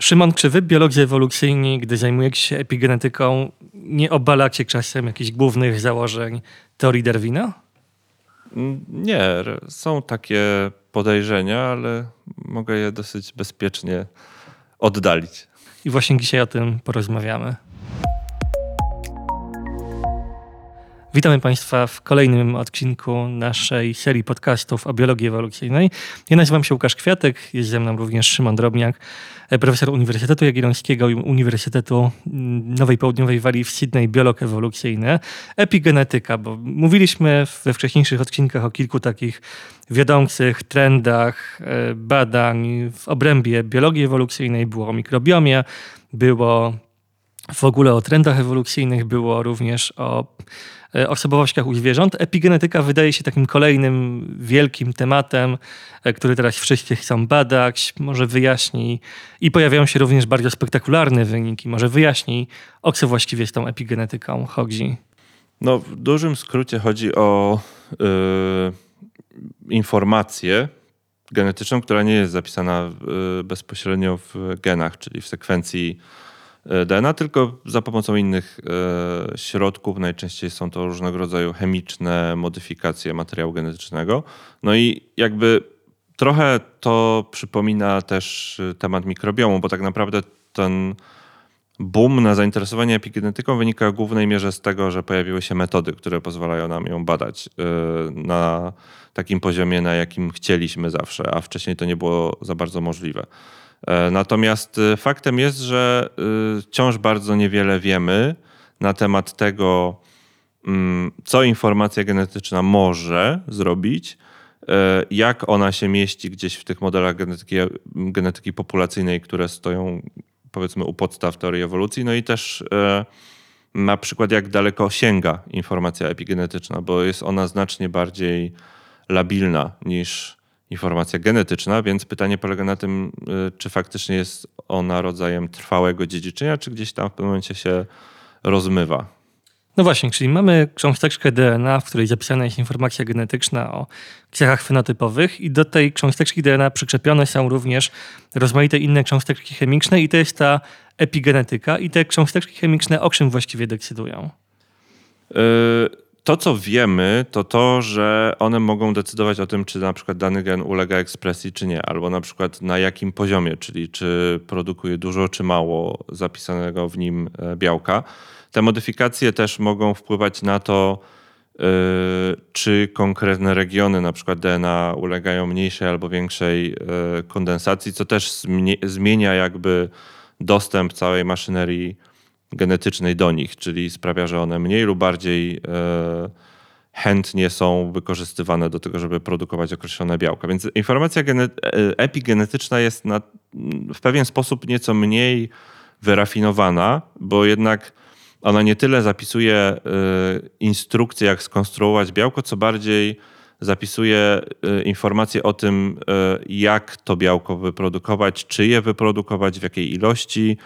Szymon Krzywy, biolodzy ewolucyjni, gdy zajmujecie się epigenetyką, nie obalacie czasem jakichś głównych założeń teorii Darwina? Nie, są takie podejrzenia, ale mogę je dosyć bezpiecznie oddalić. I właśnie dzisiaj o tym porozmawiamy. Witamy Państwa w kolejnym odcinku naszej serii podcastów o biologii ewolucyjnej. Ja nazywam się Łukasz Kwiatek, jest ze mną również Szymon Drobniak, profesor Uniwersytetu Jagiellońskiego i Uniwersytetu Nowej Południowej Walii w Sydney, biolog ewolucyjny, epigenetyka, bo mówiliśmy we wcześniejszych odcinkach o kilku takich wiodących trendach e, badań w obrębie biologii ewolucyjnej, było o mikrobiomie, było w ogóle o trendach ewolucyjnych, było również o E, osobowościach u zwierząt. Epigenetyka wydaje się takim kolejnym wielkim tematem, e, który teraz wszyscy chcą badać, może wyjaśni i pojawiają się również bardzo spektakularne wyniki, może wyjaśni, o co właściwie z tą epigenetyką chodzi. No, w dużym skrócie chodzi o yy, informację genetyczną, która nie jest zapisana bezpośrednio w genach, czyli w sekwencji E, DNA, tylko za pomocą innych e, środków. Najczęściej są to różnego rodzaju chemiczne modyfikacje materiału genetycznego. No i jakby trochę to przypomina też e, temat mikrobiomu, bo tak naprawdę ten boom na zainteresowanie epigenetyką wynika w głównej mierze z tego, że pojawiły się metody, które pozwalają nam ją badać na takim poziomie, na jakim chcieliśmy zawsze, a wcześniej to nie było za bardzo możliwe. E, natomiast e, faktem jest, że e, wciąż bardzo niewiele wiemy na temat tego, mm, co informacja genetyczna może zrobić, jak ona się mieści gdzieś w tych modelach genetyki, genetyki populacyjnej, które stoją powiedzmy u podstaw teorii ewolucji, no i też na przykład jak daleko sięga informacja epigenetyczna, bo jest ona znacznie bardziej labilna niż informacja genetyczna, więc pytanie polega na tym, y, czy faktycznie jest ona rodzajem trwałego dziedziczenia, czy gdzieś tam w pewnym momencie się rozmywa. No właśnie, czyli mamy cząsteczkę DNA, w której zapisana jest informacja genetyczna o cechach fenotypowych i do tej cząsteczki DNA przyczepione są również rozmaite inne cząsteczki chemiczne i to jest ta epigenetyka i te cząsteczki chemiczne o czym właściwie decydują? Yy to, co wiemy, to to, że one mogą decydować o tym, czy na przykład dany gen ulega ekspresji, czy nie, albo na przykład na jakim poziomie, czyli czy produkuje dużo, czy mało zapisanego w nim e, białka. Te modyfikacje też mogą wpływać na to, e, czy konkretne regiony, na przykład DNA, ulegają mniejszej albo większej e, kondensacji, co też zmienia jakby dostęp całej maszynerii genetycznej do nich, czyli sprawia, że one mniej lub bardziej e, chętnie są wykorzystywane do tego, żeby produkować określone białka. Więc informacja e, epigenetyczna jest na, w pewien sposób nieco mniej wyrafinowana, bo jednak ona nie tyle zapisuje e, instrukcje, jak skonstruować białko, co bardziej zapisuje informacje o tym, jak to białko wyprodukować, czy je wyprodukować, w jakiej ilości,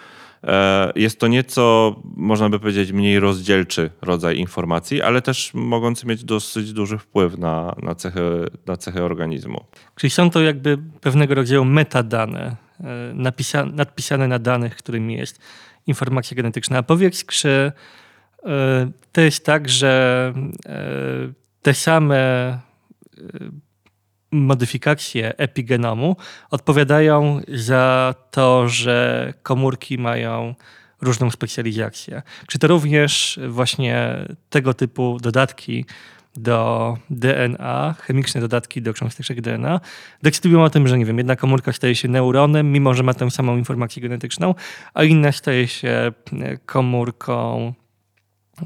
jest to nieco, można by powiedzieć, mniej rozdzielczy rodzaj informacji, ale też mogący mieć dosyć duży wpływ na, na, cechy, na cechy organizmu. Czyli są to jakby pewnego rodzaju metadane, e, napisa- nadpisane na danych, którymi jest informacja genetyczna. A powiedz, czy e, to jest tak, że te same modyfikacje epigenomu odpowiadają za to, że komórki mają różną specjalizację. Czy to również właśnie tego typu dodatki do DNA, chemiczne dodatki do cząsteczek DNA, decydują o tym, że nie wiem, jedna komórka staje się neuronem, mimo że ma tę samą informację genetyczną, a inna staje się komórką,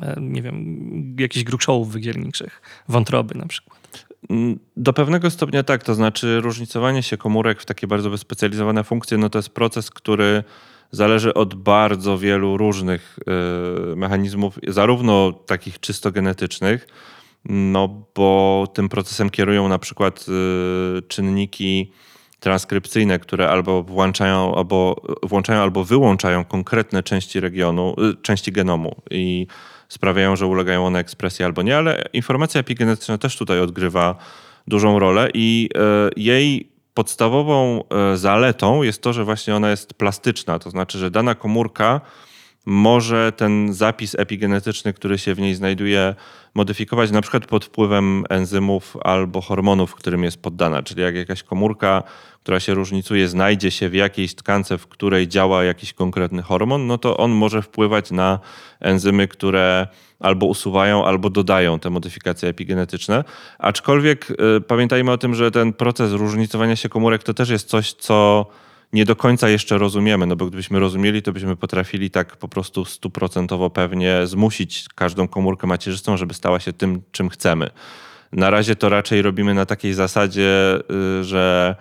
e, nie wiem, jakichś gruczołów wydzielniczych, wątroby na przykład. Mm, do pewnego stopnia tak, to znaczy różnicowanie się komórek w takie bardzo wyspecjalizowane funkcje, no to jest proces, który zależy od bardzo wielu różnych y, mechanizmów, zarówno takich czysto genetycznych, no bo tym procesem kierują na przykład y, czynniki transkrypcyjne, które albo włączają albo, włączają albo wyłączają konkretne części regionu, y, części genomu. I sprawiają, że ulegają one ekspresji albo nie, ale informacja epigenetyczna też tutaj odgrywa dużą rolę i e, jej podstawową e, zaletą jest to, że właśnie ona jest plastyczna, to znaczy, że dana komórka może ten zapis epigenetyczny, który się w niej znajduje, modyfikować na przykład pod wpływem enzymów albo hormonów, którym jest poddana. Czyli jak jakaś komórka, która się różnicuje, znajdzie się w jakiejś tkance, w której działa jakiś konkretny hormon, no to on może wpływać na enzymy, które albo usuwają, albo dodają te modyfikacje epigenetyczne. Aczkolwiek y, pamiętajmy o tym, że ten proces różnicowania się komórek to też jest coś, co nie do końca jeszcze rozumiemy, no bo gdybyśmy rozumieli, to byśmy potrafili tak po prostu stuprocentowo pewnie zmusić każdą komórkę macierzystą, żeby stała się tym, czym chcemy. Na razie to raczej robimy na takiej zasadzie, y, że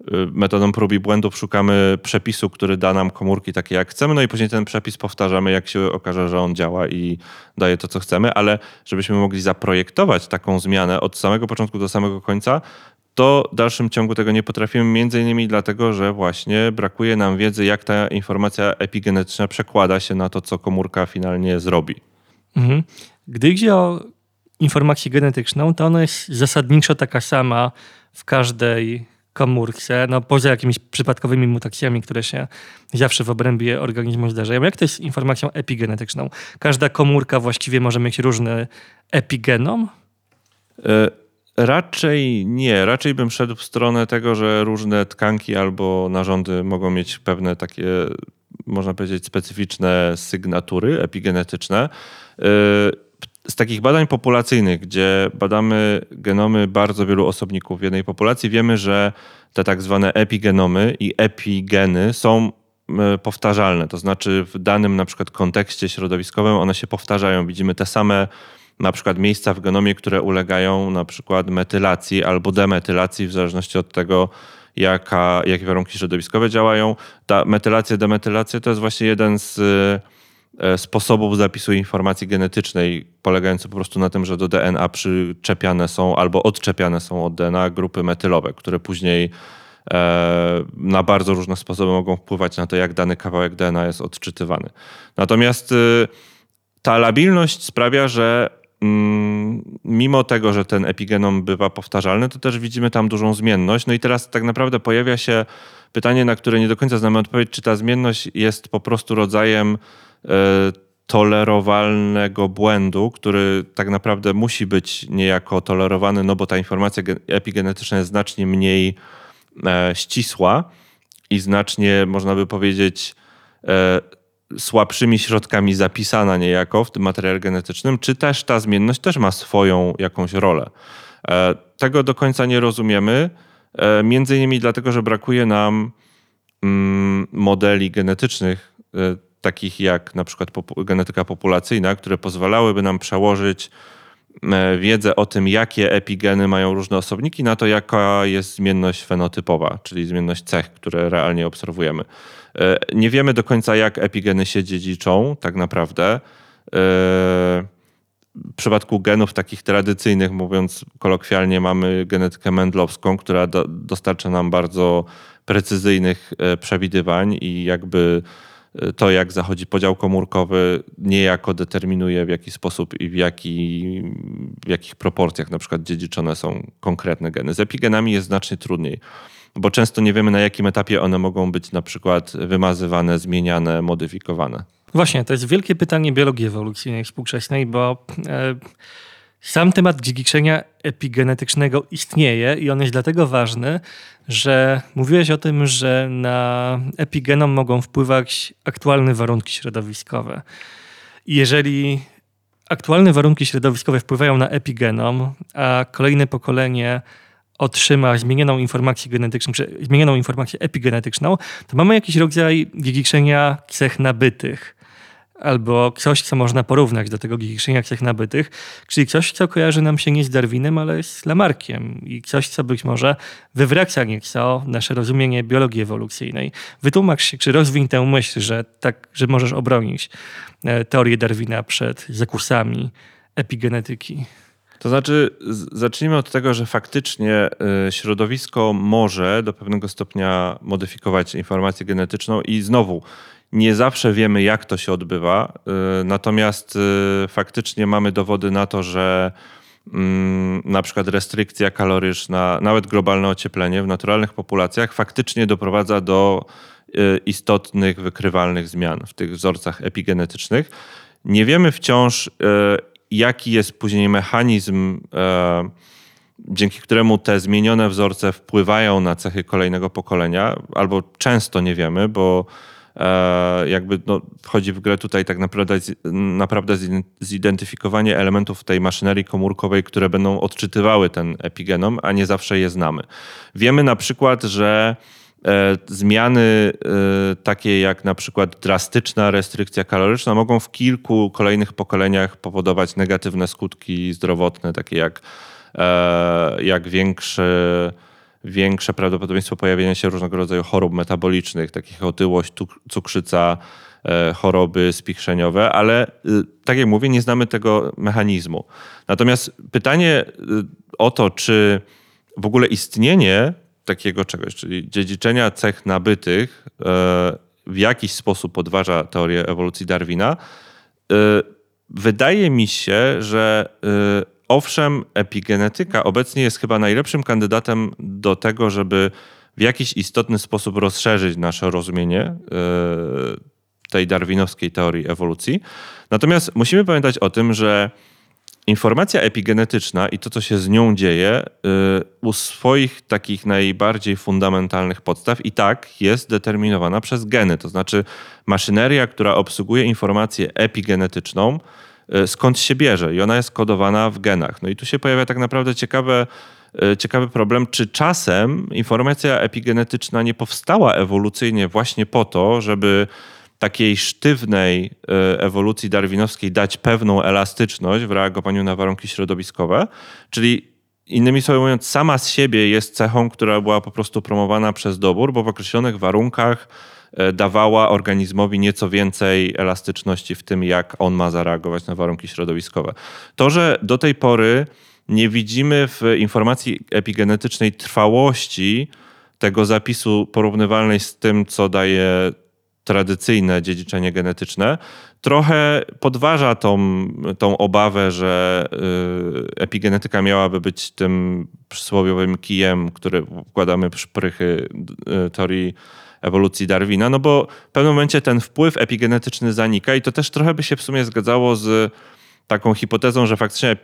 y, metodą prób i błędów szukamy przepisu, który da nam komórki takie jak chcemy, no i później ten przepis powtarzamy, jak się okaże, że on działa i daje to, co chcemy, ale żebyśmy mogli zaprojektować taką zmianę od samego początku do samego końca, to w dalszym ciągu tego nie potrafimy, między innymi dlatego, że właśnie brakuje nam wiedzy, jak ta informacja epigenetyczna przekłada się na to, co komórka finalnie zrobi. Mhm. Gdy idzie o informację genetyczną, to ona jest zasadniczo taka sama w każdej komórce, no poza jakimiś przypadkowymi mutacjami, które się zawsze w obrębie organizmu zdarzają. Jak to jest z informacją epigenetyczną? Każda komórka właściwie może mieć różny epigenom? Y Raczej nie. Raczej bym szedł w stronę tego, że różne tkanki albo narządy mogą mieć pewne takie, można powiedzieć, specyficzne sygnatury epigenetyczne. Y, z takich badań populacyjnych, gdzie badamy genomy bardzo wielu osobników w jednej populacji, wiemy, że te tak zwane epigenomy i epigeny są y, powtarzalne. To znaczy w danym na przykład kontekście środowiskowym one się powtarzają. Widzimy te same na przykład miejsca w genomie, które ulegają na przykład metylacji albo demetylacji w zależności od tego, jaka, jakie warunki środowiskowe działają. Ta metylacja, demetylacja to jest właśnie jeden z e, sposobów zapisu informacji genetycznej, polegający po prostu na tym, że do DNA przyczepiane są albo odczepiane są od DNA grupy metylowe, które później e, na bardzo różne sposoby mogą wpływać na to, jak dany kawałek DNA jest odczytywany. Natomiast e, ta labilność sprawia, że mimo tego, że ten epigenom bywa powtarzalny, to też widzimy tam dużą zmienność. No i teraz tak naprawdę pojawia się pytanie, na które nie do końca znamy odpowiedź, czy ta zmienność jest po prostu rodzajem e, tolerowalnego błędu, który tak naprawdę musi być niejako tolerowany, no bo ta informacja epigenetyczna jest znacznie mniej e, ścisła i znacznie, można by powiedzieć, e, słabszymi środkami zapisana niejako w tym materiale genetycznym, czy też ta zmienność też ma swoją jakąś rolę. E, tego do końca nie rozumiemy, e, między innymi dlatego, że brakuje nam mm, modeli genetycznych, e, takich jak na przykład genetyka populacyjna, które pozwalałyby nam przełożyć wiedzę o tym, jakie epigeny mają różne osobniki, na to, jaka jest zmienność fenotypowa, czyli zmienność cech, które realnie obserwujemy. E, nie wiemy do końca, jak epigeny się dziedziczą, tak naprawdę. E, w przypadku genów takich tradycyjnych, mówiąc kolokwialnie, mamy genetykę mendlowską, która do, dostarcza nam bardzo precyzyjnych e, przewidywań i jakby to, jak zachodzi podział komórkowy, niejako determinuje w jaki sposób i w, jaki, w jakich proporcjach na przykład dziedziczone są konkretne geny. Z epigenami jest znacznie trudniej bo często nie wiemy na jakim etapie one mogą być na przykład wymazywane, zmieniane, modyfikowane. Właśnie, to jest wielkie pytanie biologii ewolucyjnej współczesnej, bo e, sam temat dziedziczenia epigenetycznego istnieje i on jest dlatego ważny, że mówiłeś o tym, że na epigenom mogą wpływać aktualne warunki środowiskowe. I jeżeli aktualne warunki środowiskowe wpływają na epigenom, a kolejne pokolenie otrzyma zmienioną informację genetyczną, zmienioną informację epigenetyczną, to mamy jakiś rodzaj dziedziczenia cech nabytych albo coś, co można porównać do tego dziedziczenia cech nabytych, czyli coś, co kojarzy nam się nie z Darwinem, ale z Lamarkiem i coś, co być może wywraca nieco nasze rozumienie biologii ewolucyjnej. Wytłumacz się, czy rozwiń tę myśl, że tak, że możesz obronić e, teorię Darwina przed zakusami epigenetyki. To znaczy, zacznijmy od tego, że faktycznie y, środowisko może do pewnego stopnia modyfikować informację genetyczną i znowu nie zawsze wiemy, jak to się odbywa, y, natomiast y, faktycznie mamy dowody na to, że mm, na przykład restrykcja kaloryczna, nawet globalne ocieplenie w naturalnych populacjach faktycznie doprowadza do istotnych, wykrywalnych zmian w tych wzorcach epigenetycznych. Nie wiemy wciąż, jaki jest później mechanizm, e, dzięki któremu te zmienione wzorce wpływają na cechy kolejnego pokolenia, albo często nie wiemy, bo e, jakby no, wchodzi w grę tutaj tak naprawdę, naprawdę zidentyfikowanie elementów tej maszynerii komórkowej, które będą odczytywały ten epigenom, a nie zawsze je znamy. Wiemy na przykład, że zmiany e, takie jak na przykład drastyczna restrykcja kaloryczna mogą w kilku kolejnych pokoleniach powodować negatywne skutki zdrowotne, takie jak, e, jak większe, większe prawdopodobieństwo pojawienia się różnego rodzaju chorób metabolicznych, takich otyłość, cukrzyca, choroby spichrzeniowe, ale tak jak mówię, nie znamy tego mechanizmu. Natomiast pytanie o to, czy w ogóle istnienie takiego czegoś, czyli dziedziczenia cech nabytych e, w jakiś sposób podważa teorię ewolucji Darwina. E, wydaje mi się, że e, owszem, epigenetyka obecnie jest chyba najlepszym kandydatem do tego, żeby w jakiś istotny sposób rozszerzyć nasze rozumienie tej darwinowskiej teorii ewolucji. Natomiast musimy pamiętać o tym, że informacja epigenetyczna i to, co się z nią dzieje, y, u swoich takich najbardziej fundamentalnych podstaw i tak jest determinowana przez geny. To znaczy maszyneria, która obsługuje informację epigenetyczną, y, skąd się bierze i ona jest kodowana w genach. No i tu się pojawia tak naprawdę ciekawe, y, ciekawy problem, czy czasem informacja epigenetyczna nie powstała ewolucyjnie właśnie po to, żeby takiej sztywnej e, ewolucji darwinowskiej dać pewną elastyczność w reagowaniu na warunki środowiskowe, czyli innymi słowy mówiąc, sama z siebie jest cechą, która była po prostu promowana przez dobór, bo w określonych warunkach e, dawała organizmowi nieco więcej elastyczności w tym, jak on ma zareagować na warunki środowiskowe. To, że do tej pory nie widzimy w informacji epigenetycznej trwałości tego zapisu porównywalnej z tym, co daje tradycyjne dziedziczenie genetyczne, trochę podważa tą, tą obawę, że y, epigenetyka miałaby być tym przysłowiowym kijem, który wkładamy w szprychy y, teorii ewolucji Darwina, no bo w pewnym momencie ten wpływ epigenetyczny zanika i to też trochę by się w sumie zgadzało z taką hipotezą, że faktycznie e,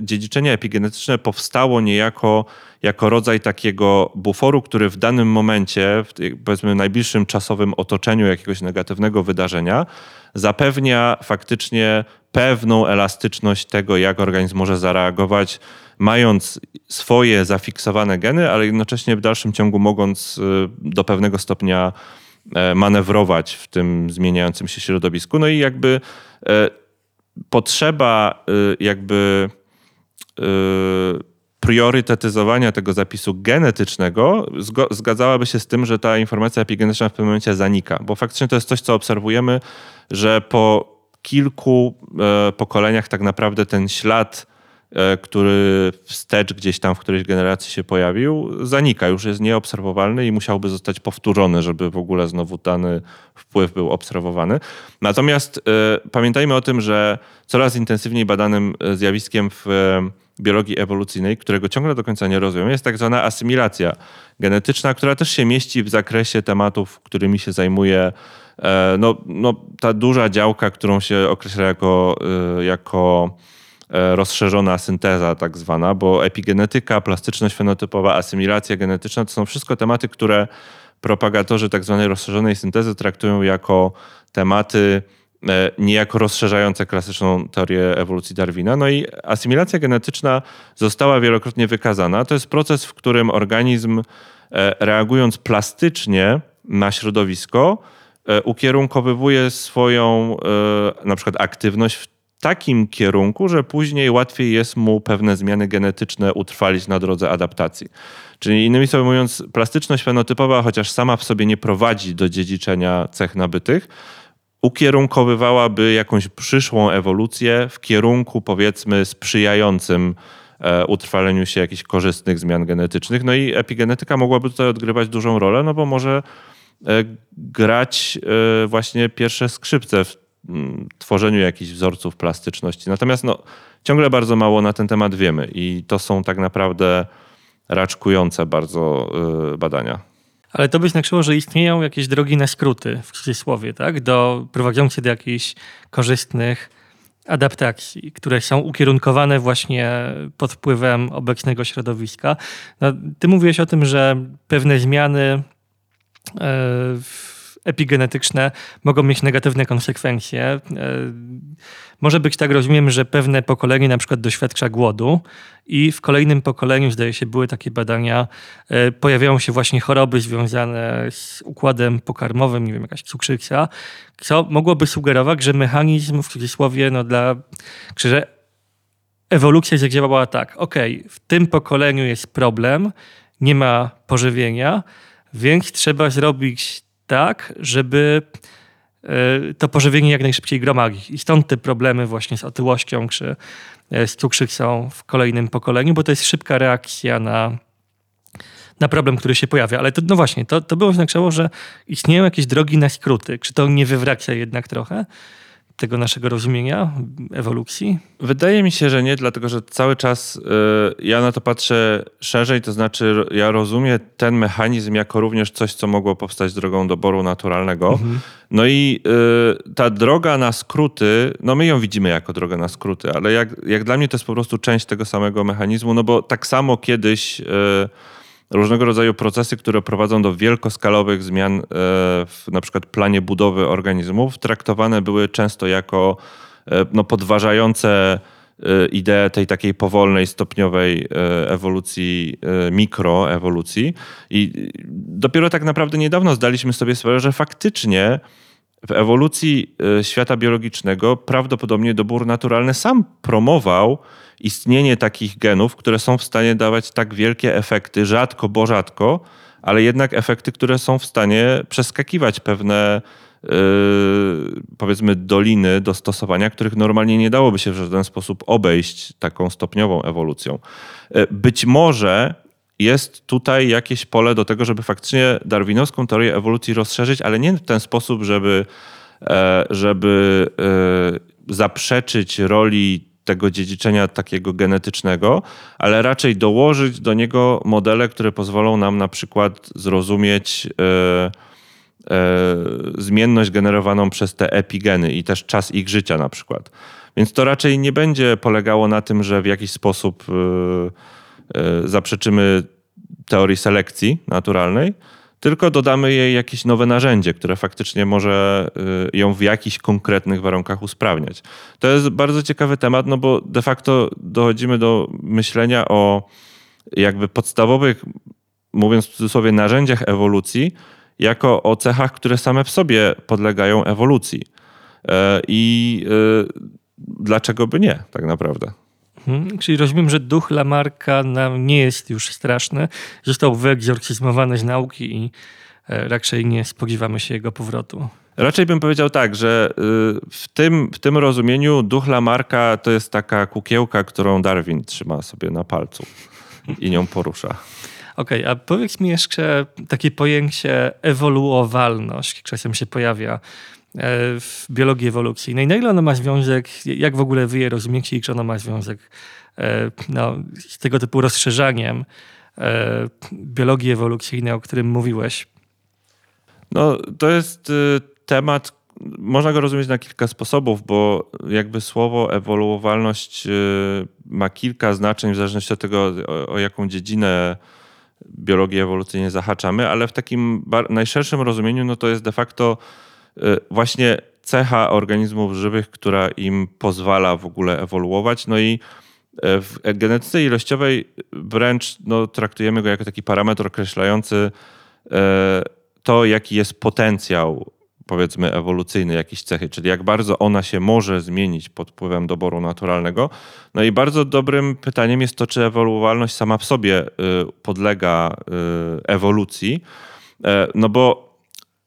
dziedziczenie epigenetyczne powstało niejako jako rodzaj takiego buforu, który w danym momencie, w powiedzmy najbliższym czasowym otoczeniu jakiegoś negatywnego wydarzenia, zapewnia faktycznie pewną elastyczność tego, jak organizm może zareagować, mając swoje zafiksowane geny, ale jednocześnie w dalszym ciągu mogąc e, do pewnego stopnia e, manewrować w tym zmieniającym się środowisku. No i jakby potrzeba y, jakby y, priorytetyzowania tego zapisu genetycznego zgadzałaby się z tym, że ta informacja epigenetyczna w pewnym momencie zanika, bo faktycznie to jest coś, co obserwujemy, że po kilku e, pokoleniach tak naprawdę ten ślad który wstecz gdzieś tam w którejś generacji się pojawił, zanika, już jest nieobserwowalny i musiałby zostać powtórzony, żeby w ogóle znowu dany wpływ był obserwowany. Natomiast y, pamiętajmy o tym, że coraz intensywniej badanym zjawiskiem w y, biologii ewolucyjnej, którego ciągle do końca nie rozumiem, jest tak zwana asymilacja genetyczna, która też się mieści w zakresie tematów, którymi się zajmuje no, no, ta duża działka, którą się określa jako, jako E, rozszerzona synteza tak zwana, bo epigenetyka, plastyczność fenotypowa, asymilacja genetyczna to są wszystko tematy, które propagatorzy tak zwanej rozszerzonej syntezy traktują jako tematy e, niejako rozszerzające klasyczną teorię ewolucji Darwina. No i asymilacja genetyczna została wielokrotnie wykazana. To jest proces, w którym organizm e, reagując plastycznie na środowisko, ukierunkowywuje swoją na przykład aktywność w takim kierunku, że później łatwiej jest mu pewne zmiany genetyczne utrwalić na drodze adaptacji. Czyli innymi słowy mówiąc, plastyczność fenotypowa, chociaż sama w sobie nie prowadzi do dziedziczenia cech nabytych, ukierunkowywałaby jakąś przyszłą ewolucję w kierunku powiedzmy sprzyjającym e, utrwaleniu się jakichś korzystnych zmian genetycznych. No i epigenetyka mogłaby tutaj odgrywać dużą rolę, no bo może e, grać e, właśnie pierwsze skrzypce w tworzeniu jakichś wzorców plastyczności. Natomiast no, ciągle bardzo mało na ten temat wiemy i to są tak naprawdę raczkujące bardzo y, badania. Ale to by znaczyło, że istnieją jakieś drogi na skróty w cudzysłowie, tak? Do, prowadzące do jakichś korzystnych adaptacji, które są ukierunkowane właśnie pod wpływem obecnego środowiska. No, ty mówiłeś o tym, że pewne zmiany e, epigenetyczne mogą mieć negatywne konsekwencje. E, może być tak, rozumiem, że pewne pokolenie na przykład doświadcza głodu i w kolejnym pokoleniu, zdaje się, były takie badania, e, pojawiają się właśnie choroby związane z układem pokarmowym, nie wiem, jakaś cukrzyca, co mogłoby sugerować, że mechanizm w cudzysłowie, no dla, że ewolucja zadziałała tak, ok, w tym pokoleniu jest problem, nie ma pożywienia, więc trzeba zrobić tak, żeby e, to pożywienie jak najszybciej gromadzić. I stąd te problemy właśnie z otyłością czy e, z cukrzycą w kolejnym pokoleniu, bo to jest szybka reakcja na, na problem, który się pojawia. Ale to, no właśnie, to, to było oznaczało, że istnieją jakieś drogi na skróty. Czy to nie wywraca jednak trochę? Tego naszego rozumienia ewolucji? Wydaje mi się, że nie, dlatego że cały czas y, ja na to patrzę szerzej, to znaczy ja rozumiem ten mechanizm jako również coś, co mogło powstać drogą doboru naturalnego. Mhm. No i y, ta droga na skróty, no my ją widzimy jako drogę na skróty, ale jak, jak dla mnie to jest po prostu część tego samego mechanizmu, no bo tak samo kiedyś. Y, różnego rodzaju procesy, które prowadzą do wielkoskalowych zmian e, w na przykład planie budowy organizmów, traktowane były często jako e, no, podważające e, ideę tej takiej powolnej, stopniowej ewolucji, mikroewolucji. I dopiero tak naprawdę niedawno zdaliśmy sobie sprawę, że faktycznie w ewolucji świata biologicznego prawdopodobnie dobór naturalny sam promował istnienie takich genów, które są w stanie dawać tak wielkie efekty, rzadko, bo rzadko, ale jednak efekty, które są w stanie przeskakiwać pewne yy, powiedzmy doliny do stosowania, których normalnie nie dałoby się w żaden sposób obejść taką stopniową ewolucją. Yy, być może jest tutaj jakieś pole do tego, żeby faktycznie darwinowską teorię ewolucji rozszerzyć, ale nie w ten sposób, żeby, e, żeby e, zaprzeczyć roli tego dziedziczenia takiego genetycznego, ale raczej dołożyć do niego modele, które pozwolą nam na przykład zrozumieć e, e, zmienność generowaną przez te epigeny i też czas ich życia na przykład. Więc to raczej nie będzie polegało na tym, że w jakiś sposób e, zaprzeczymy teorii selekcji naturalnej, tylko dodamy jej jakieś nowe narzędzie, które faktycznie może y, ją w jakichś konkretnych warunkach usprawniać. To jest bardzo ciekawy temat, no bo de facto dochodzimy do myślenia o jakby podstawowych, mówiąc w cudzysłowie, narzędziach ewolucji, jako o cechach, które same w sobie podlegają ewolucji. E, I y, dlaczego by nie, tak naprawdę? Hmm, czyli rozumiem, że duch Lamarka nam nie jest już straszny. Został wyegzorcyzmowany z nauki i e, raczej nie spodziewamy się jego powrotu. Raczej bym powiedział tak, że y, w tym, w tym rozumieniu duch Lamarka to jest taka kukiełka, którą Darwin trzyma sobie na palcu i nią porusza. Okej, okay, a powiedz mi jeszcze takie pojęcie ewoluowalność, czasem się pojawia w biologii ewolucyjnej. Na ile ono ma związek, jak w ogóle wy je rozumiecie i czy ono ma związek e, no, z tego typu rozszerzaniem e, biologii ewolucyjnej, o którym mówiłeś? No, to jest y, temat, można go rozumieć na kilka sposobów, bo jakby słowo ewoluowalność y, ma kilka znaczeń w zależności od tego, o, o jaką dziedzinę biologii ewolucyjnej zahaczamy, ale w takim najszerszym rozumieniu no to jest de facto właśnie cecha organizmów żywych, która im pozwala w ogóle ewoluować. No i y, w genetyce ilościowej wręcz no, traktujemy go jako taki parametr określający y, to, jaki jest potencjał, powiedzmy, ewolucyjny jakiejś cechy, czyli jak bardzo ona się może zmienić pod wpływem doboru naturalnego. No i bardzo dobrym pytaniem jest to, czy ewoluowalność sama w sobie podlega ewolucji. No bo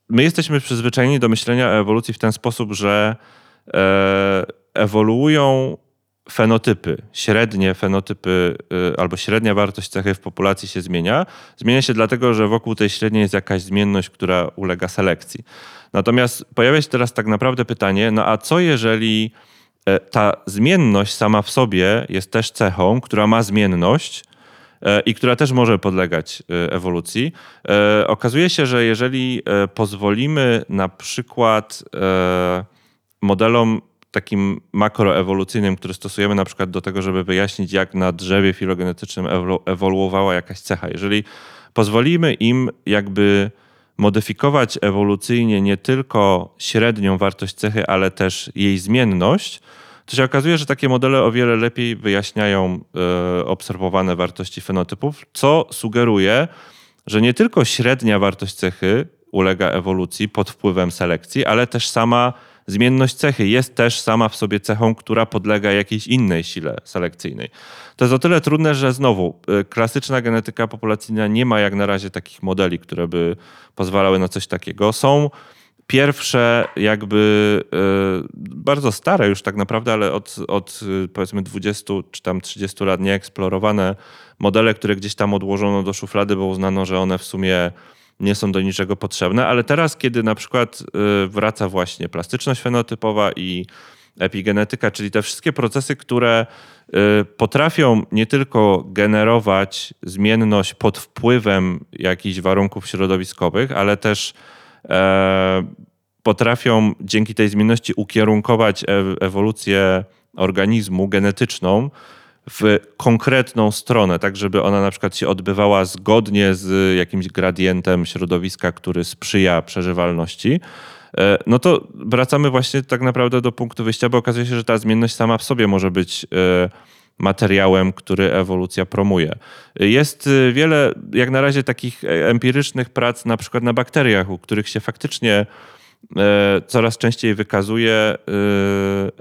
my jesteśmy przyzwyczajeni do myślenia o ewolucji w ten sposób, że e, ewoluują fenotypy, średnie fenotypy e, albo średnia wartość cechy w populacji się zmienia. Zmienia się dlatego, że wokół tej średniej jest jakaś zmienność, która ulega selekcji. Natomiast pojawia się teraz tak naprawdę pytanie, no a co jeżeli e, ta zmienność sama w sobie jest też cechą, która ma zmienność i która też może podlegać e, ewolucji. E, Okazuje się, że jeżeli e, pozwolimy na przykład e, modelom takim makroewolucyjnym, który stosujemy na przykład do tego, żeby wyjaśnić, jak na drzewie filogenetycznym ewolu- ewoluowała jakaś cecha. Jeżeli pozwolimy im jakby modyfikować ewolucyjnie nie tylko średnią wartość cechy, ale też jej zmienność, to się okazuje, że takie modele o wiele lepiej wyjaśniają e, obserwowane wartości fenotypów, co sugeruje, że nie tylko średnia wartość cechy ulega ewolucji pod wpływem selekcji, ale też sama zmienność cechy jest też sama w sobie cechą, która podlega jakiejś innej sile selekcyjnej. To jest o tyle trudne, że znowu y, klasyczna genetyka populacyjna nie ma jak na razie takich modeli, które by pozwalały na coś takiego. Są pierwsze jakby y, bardzo stare już tak naprawdę, ale od, od y, powiedzmy 20 czy tam 30 lat nieeksplorowane modele, które gdzieś tam odłożono do szuflady, bo uznano, że one w sumie nie są do niczego potrzebne, ale teraz, kiedy na przykład y, wraca właśnie plastyczność fenotypowa i epigenetyka, czyli te wszystkie procesy, które potrafią nie tylko generować zmienność pod wpływem jakichś warunków środowiskowych, ale też e, potrafią dzięki tej zmienności ukierunkować e- ewolucję organizmu genetyczną w konkretną stronę, tak żeby ona na przykład się odbywała zgodnie z jakimś gradientem środowiska, który sprzyja przeżywalności, e, no to wracamy właśnie tak naprawdę do punktu wyjścia, bo okazuje się, że ta zmienność sama w sobie może być e, materiałem, który ewolucja promuje. Jest e, wiele, jak na razie, takich empirycznych prac, na przykład na bakteriach, u których się faktycznie e, coraz częściej wykazuje e,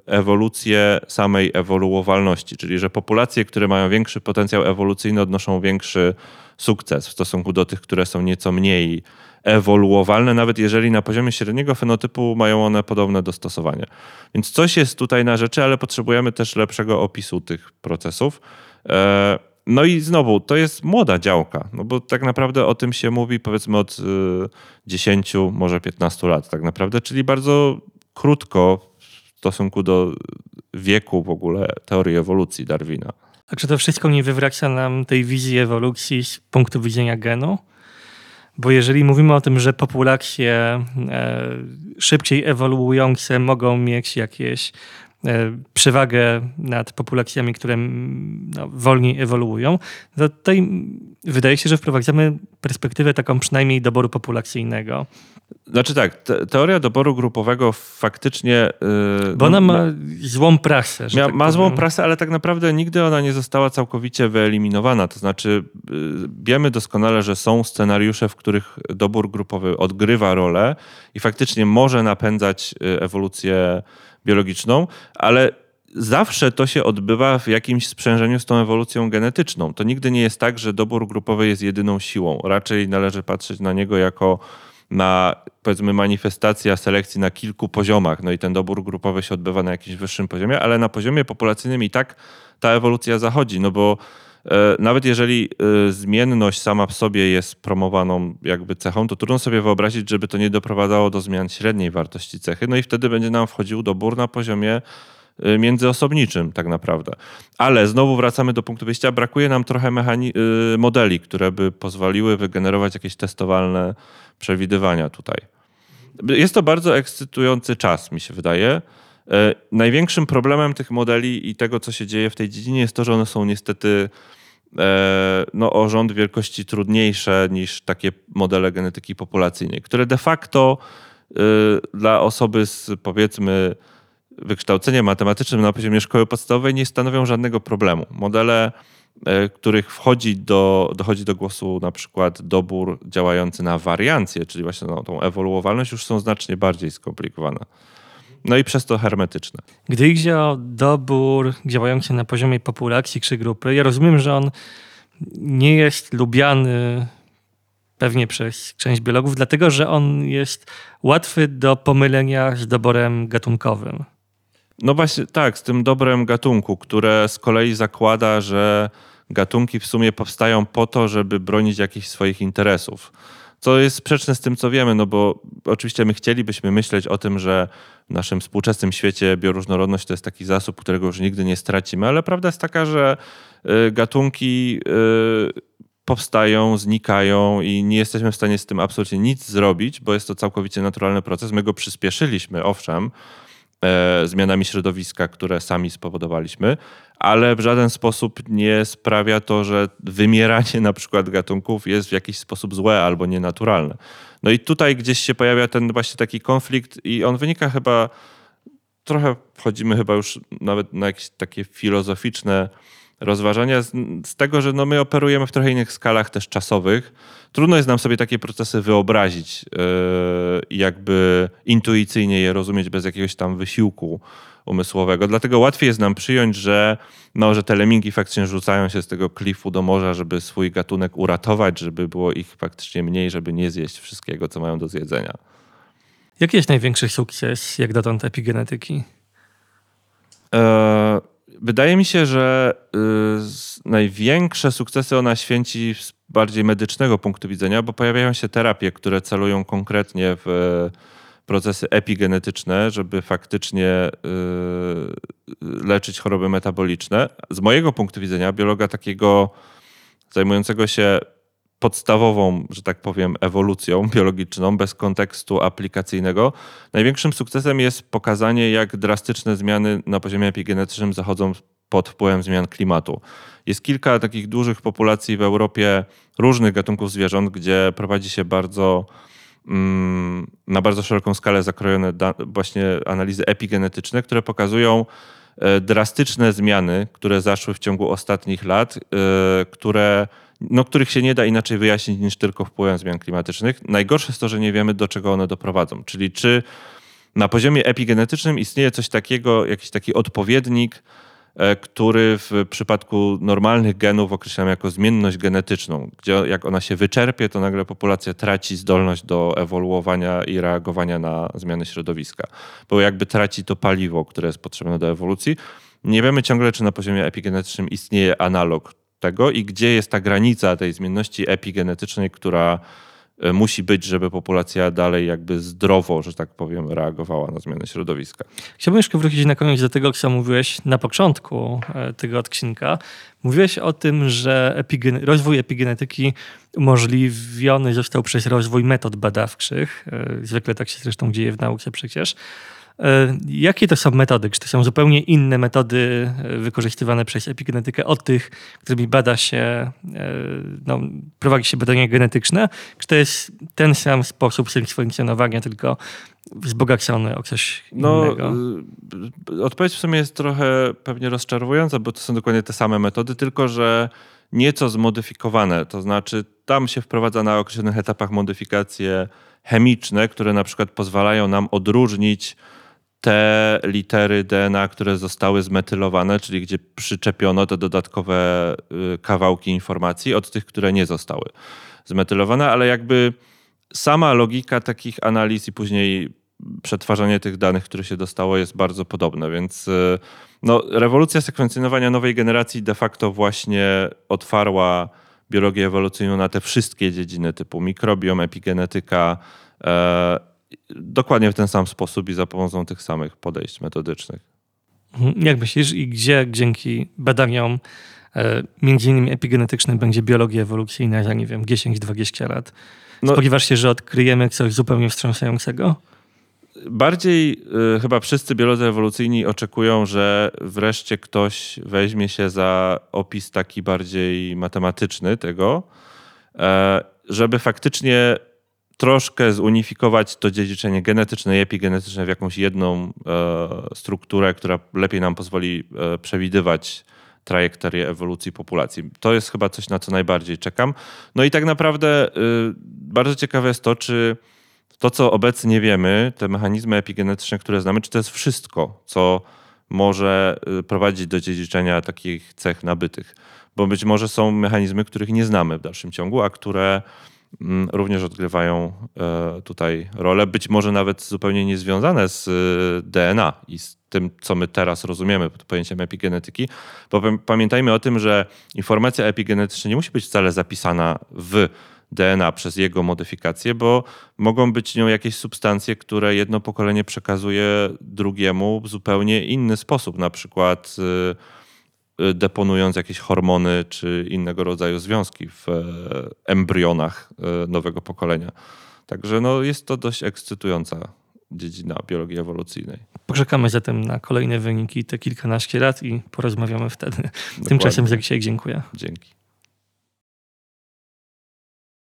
ewolucję samej ewoluowalności, czyli że populacje, które mają większy potencjał ewolucyjny, odnoszą większy sukces w stosunku do tych, które są nieco mniej ewoluowalne, nawet jeżeli na poziomie średniego fenotypu mają one podobne dostosowanie. Więc coś jest tutaj na rzeczy, ale potrzebujemy też lepszego opisu tych procesów. E, No i znowu, to jest młoda działka, no bo tak naprawdę o tym się mówi powiedzmy od y, 10, może 15 lat tak naprawdę, czyli bardzo krótko w stosunku do wieku w ogóle teorii ewolucji Darwina. Czy to wszystko nie wywraca nam tej wizji ewolucji z punktu widzenia genu? Bo jeżeli mówimy o tym, że populacje e, szybciej ewoluujące mogą mieć jakieś e, przewagę nad populacjami, które no, wolniej ewoluują, to tutaj wydaje się, że wprowadzamy perspektywę taką przynajmniej doboru populacyjnego. Znaczy tak, te, teoria doboru grupowego faktycznie... Yy, Bo ona ma złą prasę. Mia, tak ma złą prasę, ale tak naprawdę nigdy ona nie została całkowicie wyeliminowana. To znaczy, y, wiemy doskonale, że są scenariusze, w których dobór grupowy odgrywa rolę i faktycznie może napędzać y, ewolucję biologiczną, ale zawsze to się odbywa w jakimś sprzężeniu z tą ewolucją genetyczną. To nigdy nie jest tak, że dobór grupowy jest jedyną siłą. Raczej należy patrzeć na niego jako na powiedzmy manifestacja selekcji na kilku poziomach. No i ten dobór grupowy się odbywa na jakimś wyższym poziomie, ale na poziomie populacyjnym i tak ta ewolucja zachodzi, no bo e, nawet jeżeli e, zmienność sama w sobie jest promowaną jakby cechą, to trudno sobie wyobrazić, żeby to nie doprowadzało do zmian średniej wartości cechy, no i wtedy będzie nam wchodził dobór na poziomie międzyosobniczym tak naprawdę. Ale znowu wracamy do punktu wyjścia, brakuje nam trochę mechani- y, modeli, które by pozwoliły wygenerować jakieś testowalne przewidywania tutaj. Jest to bardzo ekscytujący czas, mi się wydaje. E, Największym problemem tych modeli i tego, co się dzieje w tej dziedzinie, jest to, że one są niestety e, no, o rząd wielkości trudniejsze niż takie modele genetyki populacyjnej, które de facto dla osoby z powiedzmy wykształceniem matematycznym na poziomie szkoły podstawowej nie stanowią żadnego problemu. Modele, e, których wchodzi do, dochodzi do głosu na przykład dobór działający na wariancję, czyli właśnie na tą ewoluowalność, już są znacznie bardziej skomplikowane. No i przez to hermetyczne. Gdy idzie o dobór działający na poziomie populacji czy grupy, ja rozumiem, że on nie jest lubiany pewnie przez część biologów, dlatego że on jest łatwy do pomylenia z doborem gatunkowym. No właśnie tak, z tym dobrem gatunku, które z kolei zakłada, że gatunki w sumie powstają po to, żeby bronić jakichś swoich interesów. to jest sprzeczne z tym, co wiemy, no bo oczywiście my chcielibyśmy myśleć o tym, że w naszym współczesnym świecie bioróżnorodność to jest taki zasób, którego już nigdy nie stracimy, ale prawda jest taka, że y, gatunki y, powstają, znikają i nie jesteśmy w stanie z tym absolutnie nic zrobić, bo jest to całkowicie naturalny proces. My go przyspieszyliśmy, owszem, zmianami środowiska, które sami spowodowaliśmy, ale w żaden sposób nie sprawia to, że wymieranie na przykład gatunków jest w jakiś sposób złe albo nienaturalne. No i tutaj gdzieś się pojawia ten właśnie taki konflikt i on wynika chyba, trochę wchodzimy chyba już nawet na jakieś takie filozoficzne rozważania z, z, tego, że no my operujemy w trochę innych skalach też czasowych. Trudno jest nam sobie takie procesy wyobrazić yy, jakby intuicyjnie je rozumieć bez jakiegoś tam wysiłku umysłowego. Dlatego łatwiej jest nam przyjąć, że, no, że te lemingi faktycznie rzucają się z tego klifu do morza, żeby swój gatunek uratować, żeby było ich faktycznie mniej, żeby nie zjeść wszystkiego, co mają do zjedzenia. Jaki jest największy sukces, jak dotąd, epigenetyki? E, wydaje mi się, że y, największe sukcesy ona święci z bardziej medycznego punktu widzenia, bo pojawiają się terapie, które celują konkretnie w procesy epigenetyczne, żeby faktycznie yy, leczyć choroby metaboliczne. Z mojego punktu widzenia, biologa takiego zajmującego się podstawową, że tak powiem, ewolucją biologiczną, bez kontekstu aplikacyjnego, największym sukcesem jest pokazanie, jak drastyczne zmiany na poziomie epigenetycznym zachodzą pod wpływem zmian klimatu. Jest kilka takich dużych populacji w Europie różnych gatunków zwierząt, gdzie prowadzi się bardzo Mm, na bardzo szeroką skalę zakrojone właśnie analizy epigenetyczne, które pokazują e, drastyczne zmiany, które zaszły w ciągu ostatnich lat, e, które, no, których się nie da inaczej wyjaśnić niż tylko wpływem zmian klimatycznych. Najgorsze jest to, że nie wiemy, do czego one doprowadzą. Czyli czy na poziomie epigenetycznym istnieje coś takiego, jakiś taki odpowiednik, E, który w przypadku normalnych genów określamy jako zmienność genetyczną, gdzie jak ona się wyczerpie, to nagle populacja traci zdolność do ewoluowania i reagowania na zmiany środowiska, bo jakby traci to paliwo, które jest potrzebne do ewolucji. Nie wiemy ciągle, czy na poziomie epigenetycznym istnieje analog tego i gdzie jest ta granica tej zmienności epigenetycznej, która E, musi być, żeby populacja dalej jakby zdrowo, że tak powiem, reagowała na zmiany środowiska. Chciałbym jeszcze wrócić na koniec do tego, co mówiłeś na początku e, tego odcinka. Mówiłeś o tym, że epigen rozwój epigenetyki umożliwiony został przez rozwój metod badawczych. E, zwykle tak się zresztą dzieje w nauce przecież. E, jakie to są metody? Czy to są zupełnie inne metody e, wykorzystywane przez epigenetykę od tych, którymi bada się, e, no, prowadzi się badania genetyczne? Czy to jest ten sam sposób funkcjonowania, tylko wzbogacony o coś no, innego? Odpowiedź w sumie jest trochę pewnie rozczarowująca, bo to są dokładnie te same metody, tylko że nieco zmodyfikowane. To znaczy, tam się wprowadza na określonych etapach modyfikacje chemiczne, które na przykład pozwalają nam odróżnić te litery DNA, które zostały zmetylowane, czyli gdzie przyczepiono te dodatkowe y, kawałki informacji od tych, które nie zostały zmetylowane, ale jakby sama logika takich analiz i później przetwarzanie tych danych, które się dostało, jest bardzo podobne, więc y, no, rewolucja sekwencjonowania nowej generacji de facto właśnie otwarła biologię ewolucyjną na te wszystkie dziedziny typu mikrobiom, epigenetyka, e, dokładnie w ten sam sposób i za pomocą tych samych podejść metodycznych. Mhm. Jak myślisz i gdzie dzięki badaniom e, między innymi epigenetycznym będzie biologia ewolucyjna za, nie wiem, 10-20 lat? No, Spodziewasz się, że odkryjemy coś zupełnie wstrząsającego? Bardziej y, chyba wszyscy biolodzy ewolucyjni oczekują, że wreszcie ktoś weźmie się za opis taki bardziej matematyczny tego, e, żeby faktycznie troszkę zunifikować to dziedziczenie genetyczne i epigenetyczne w jakąś jedną e, strukturę, która lepiej nam pozwoli e, przewidywać trajektorię ewolucji populacji. To jest chyba coś, na co najbardziej czekam. No i tak naprawdę y, bardzo ciekawe jest to, czy to, co obecnie wiemy, te mechanizmy epigenetyczne, które znamy, czy to jest wszystko, co może y, prowadzić do dziedziczenia takich cech nabytych. Bo być może są mechanizmy, których nie znamy w dalszym ciągu, a które również odgrywają e, tutaj rolę, być może nawet zupełnie niezwiązane z e, DNA i z tym, co my teraz rozumiemy pod pojęciem epigenetyki, bo pamiętajmy o tym, że informacja epigenetyczna nie musi być wcale zapisana w DNA przez jego modyfikację, bo mogą być nią jakieś substancje, które jedno pokolenie przekazuje drugiemu w zupełnie inny sposób, na przykład y, y, deponując jakieś hormony czy innego rodzaju związki w e, embrionach e, nowego pokolenia. Także no, jest to dość ekscytująca dziedzina biologii ewolucyjnej. Poczekamy zatem na kolejne wyniki te kilkanaście lat i porozmawiamy wtedy. Tymczasem za dzisiaj dziękuję. Dzięki.